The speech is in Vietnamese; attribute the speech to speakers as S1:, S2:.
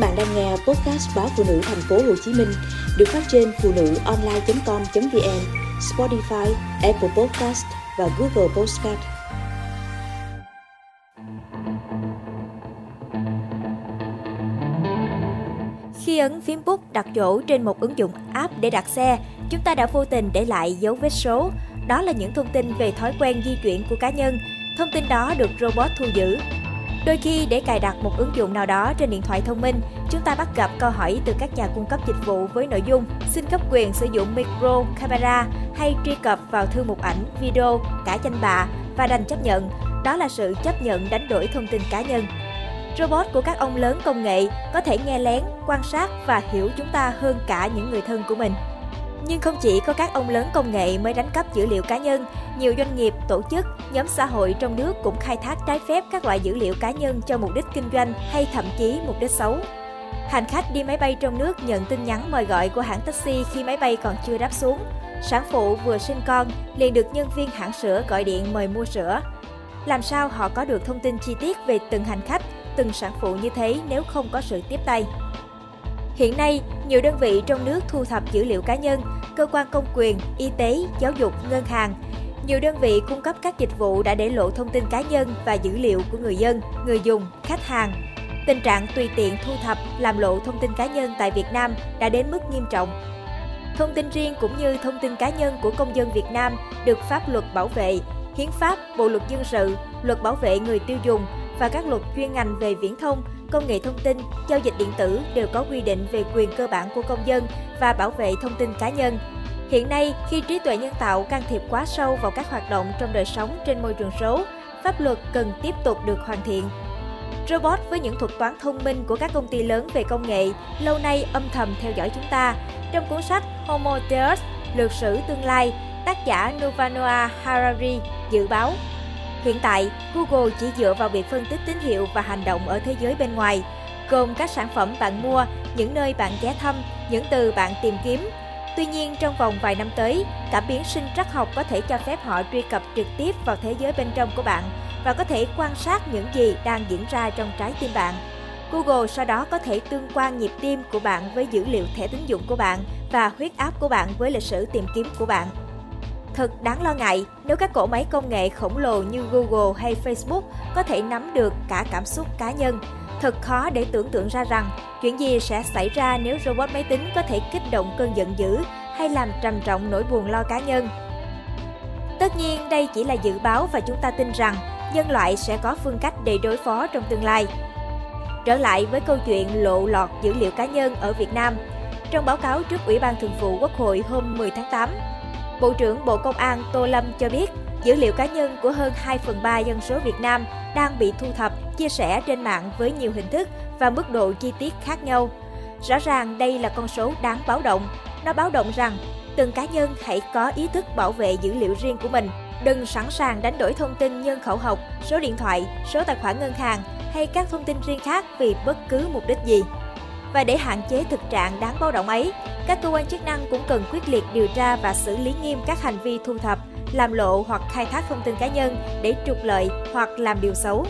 S1: bạn đang nghe podcast báo phụ nữ thành phố Hồ Chí Minh được phát trên phụ nữ online.com.vn, Spotify, Apple Podcast và Google Podcast.
S2: Khi ấn phím bút đặt chỗ trên một ứng dụng app để đặt xe, chúng ta đã vô tình để lại dấu vết số. Đó là những thông tin về thói quen di chuyển của cá nhân. Thông tin đó được robot thu giữ Đôi khi để cài đặt một ứng dụng nào đó trên điện thoại thông minh, chúng ta bắt gặp câu hỏi từ các nhà cung cấp dịch vụ với nội dung xin cấp quyền sử dụng micro, camera hay truy cập vào thư mục ảnh, video, cả danh bạ và đành chấp nhận. Đó là sự chấp nhận đánh đổi thông tin cá nhân. Robot của các ông lớn công nghệ có thể nghe lén, quan sát và hiểu chúng ta hơn cả những người thân của mình. Nhưng không chỉ có các ông lớn công nghệ mới đánh cắp dữ liệu cá nhân, nhiều doanh nghiệp, tổ chức, nhóm xã hội trong nước cũng khai thác trái phép các loại dữ liệu cá nhân cho mục đích kinh doanh hay thậm chí mục đích xấu. Hành khách đi máy bay trong nước nhận tin nhắn mời gọi của hãng taxi khi máy bay còn chưa đáp xuống. Sản phụ vừa sinh con liền được nhân viên hãng sữa gọi điện mời mua sữa. Làm sao họ có được thông tin chi tiết về từng hành khách, từng sản phụ như thế nếu không có sự tiếp tay? Hiện nay, nhiều đơn vị trong nước thu thập dữ liệu cá nhân, cơ quan công quyền, y tế, giáo dục, ngân hàng. Nhiều đơn vị cung cấp các dịch vụ đã để lộ thông tin cá nhân và dữ liệu của người dân, người dùng, khách hàng. Tình trạng tùy tiện thu thập, làm lộ thông tin cá nhân tại Việt Nam đã đến mức nghiêm trọng. Thông tin riêng cũng như thông tin cá nhân của công dân Việt Nam được pháp luật bảo vệ, hiến pháp, bộ luật dân sự, luật bảo vệ người tiêu dùng và các luật chuyên ngành về viễn thông công nghệ thông tin, giao dịch điện tử đều có quy định về quyền cơ bản của công dân và bảo vệ thông tin cá nhân. Hiện nay, khi trí tuệ nhân tạo can thiệp quá sâu vào các hoạt động trong đời sống trên môi trường số, pháp luật cần tiếp tục được hoàn thiện. Robot với những thuật toán thông minh của các công ty lớn về công nghệ lâu nay âm thầm theo dõi chúng ta. Trong cuốn sách Homo Deus, lược sử tương lai, tác giả Novanoa Harari dự báo Hiện tại, Google chỉ dựa vào việc phân tích tín hiệu và hành động ở thế giới bên ngoài, gồm các sản phẩm bạn mua, những nơi bạn ghé thăm, những từ bạn tìm kiếm. Tuy nhiên, trong vòng vài năm tới, cảm biến sinh trắc học có thể cho phép họ truy cập trực tiếp vào thế giới bên trong của bạn và có thể quan sát những gì đang diễn ra trong trái tim bạn. Google sau đó có thể tương quan nhịp tim của bạn với dữ liệu thẻ tín dụng của bạn và huyết áp của bạn với lịch sử tìm kiếm của bạn. Thật đáng lo ngại nếu các cỗ máy công nghệ khổng lồ như Google hay Facebook có thể nắm được cả cảm xúc cá nhân. Thật khó để tưởng tượng ra rằng chuyện gì sẽ xảy ra nếu robot máy tính có thể kích động cơn giận dữ hay làm trầm trọng nỗi buồn lo cá nhân. Tất nhiên đây chỉ là dự báo và chúng ta tin rằng nhân loại sẽ có phương cách để đối phó trong tương lai. Trở lại với câu chuyện lộ lọt dữ liệu cá nhân ở Việt Nam. Trong báo cáo trước Ủy ban Thường vụ Quốc hội hôm 10 tháng 8, Bộ trưởng Bộ Công an Tô Lâm cho biết, dữ liệu cá nhân của hơn 2 phần 3 dân số Việt Nam đang bị thu thập, chia sẻ trên mạng với nhiều hình thức và mức độ chi tiết khác nhau. Rõ ràng đây là con số đáng báo động. Nó báo động rằng từng cá nhân hãy có ý thức bảo vệ dữ liệu riêng của mình. Đừng sẵn sàng đánh đổi thông tin nhân khẩu học, số điện thoại, số tài khoản ngân hàng hay các thông tin riêng khác vì bất cứ mục đích gì. Và để hạn chế thực trạng đáng báo động ấy, các cơ quan chức năng cũng cần quyết liệt điều tra và xử lý nghiêm các hành vi thu thập, làm lộ hoặc khai thác thông tin cá nhân để trục lợi hoặc làm điều xấu.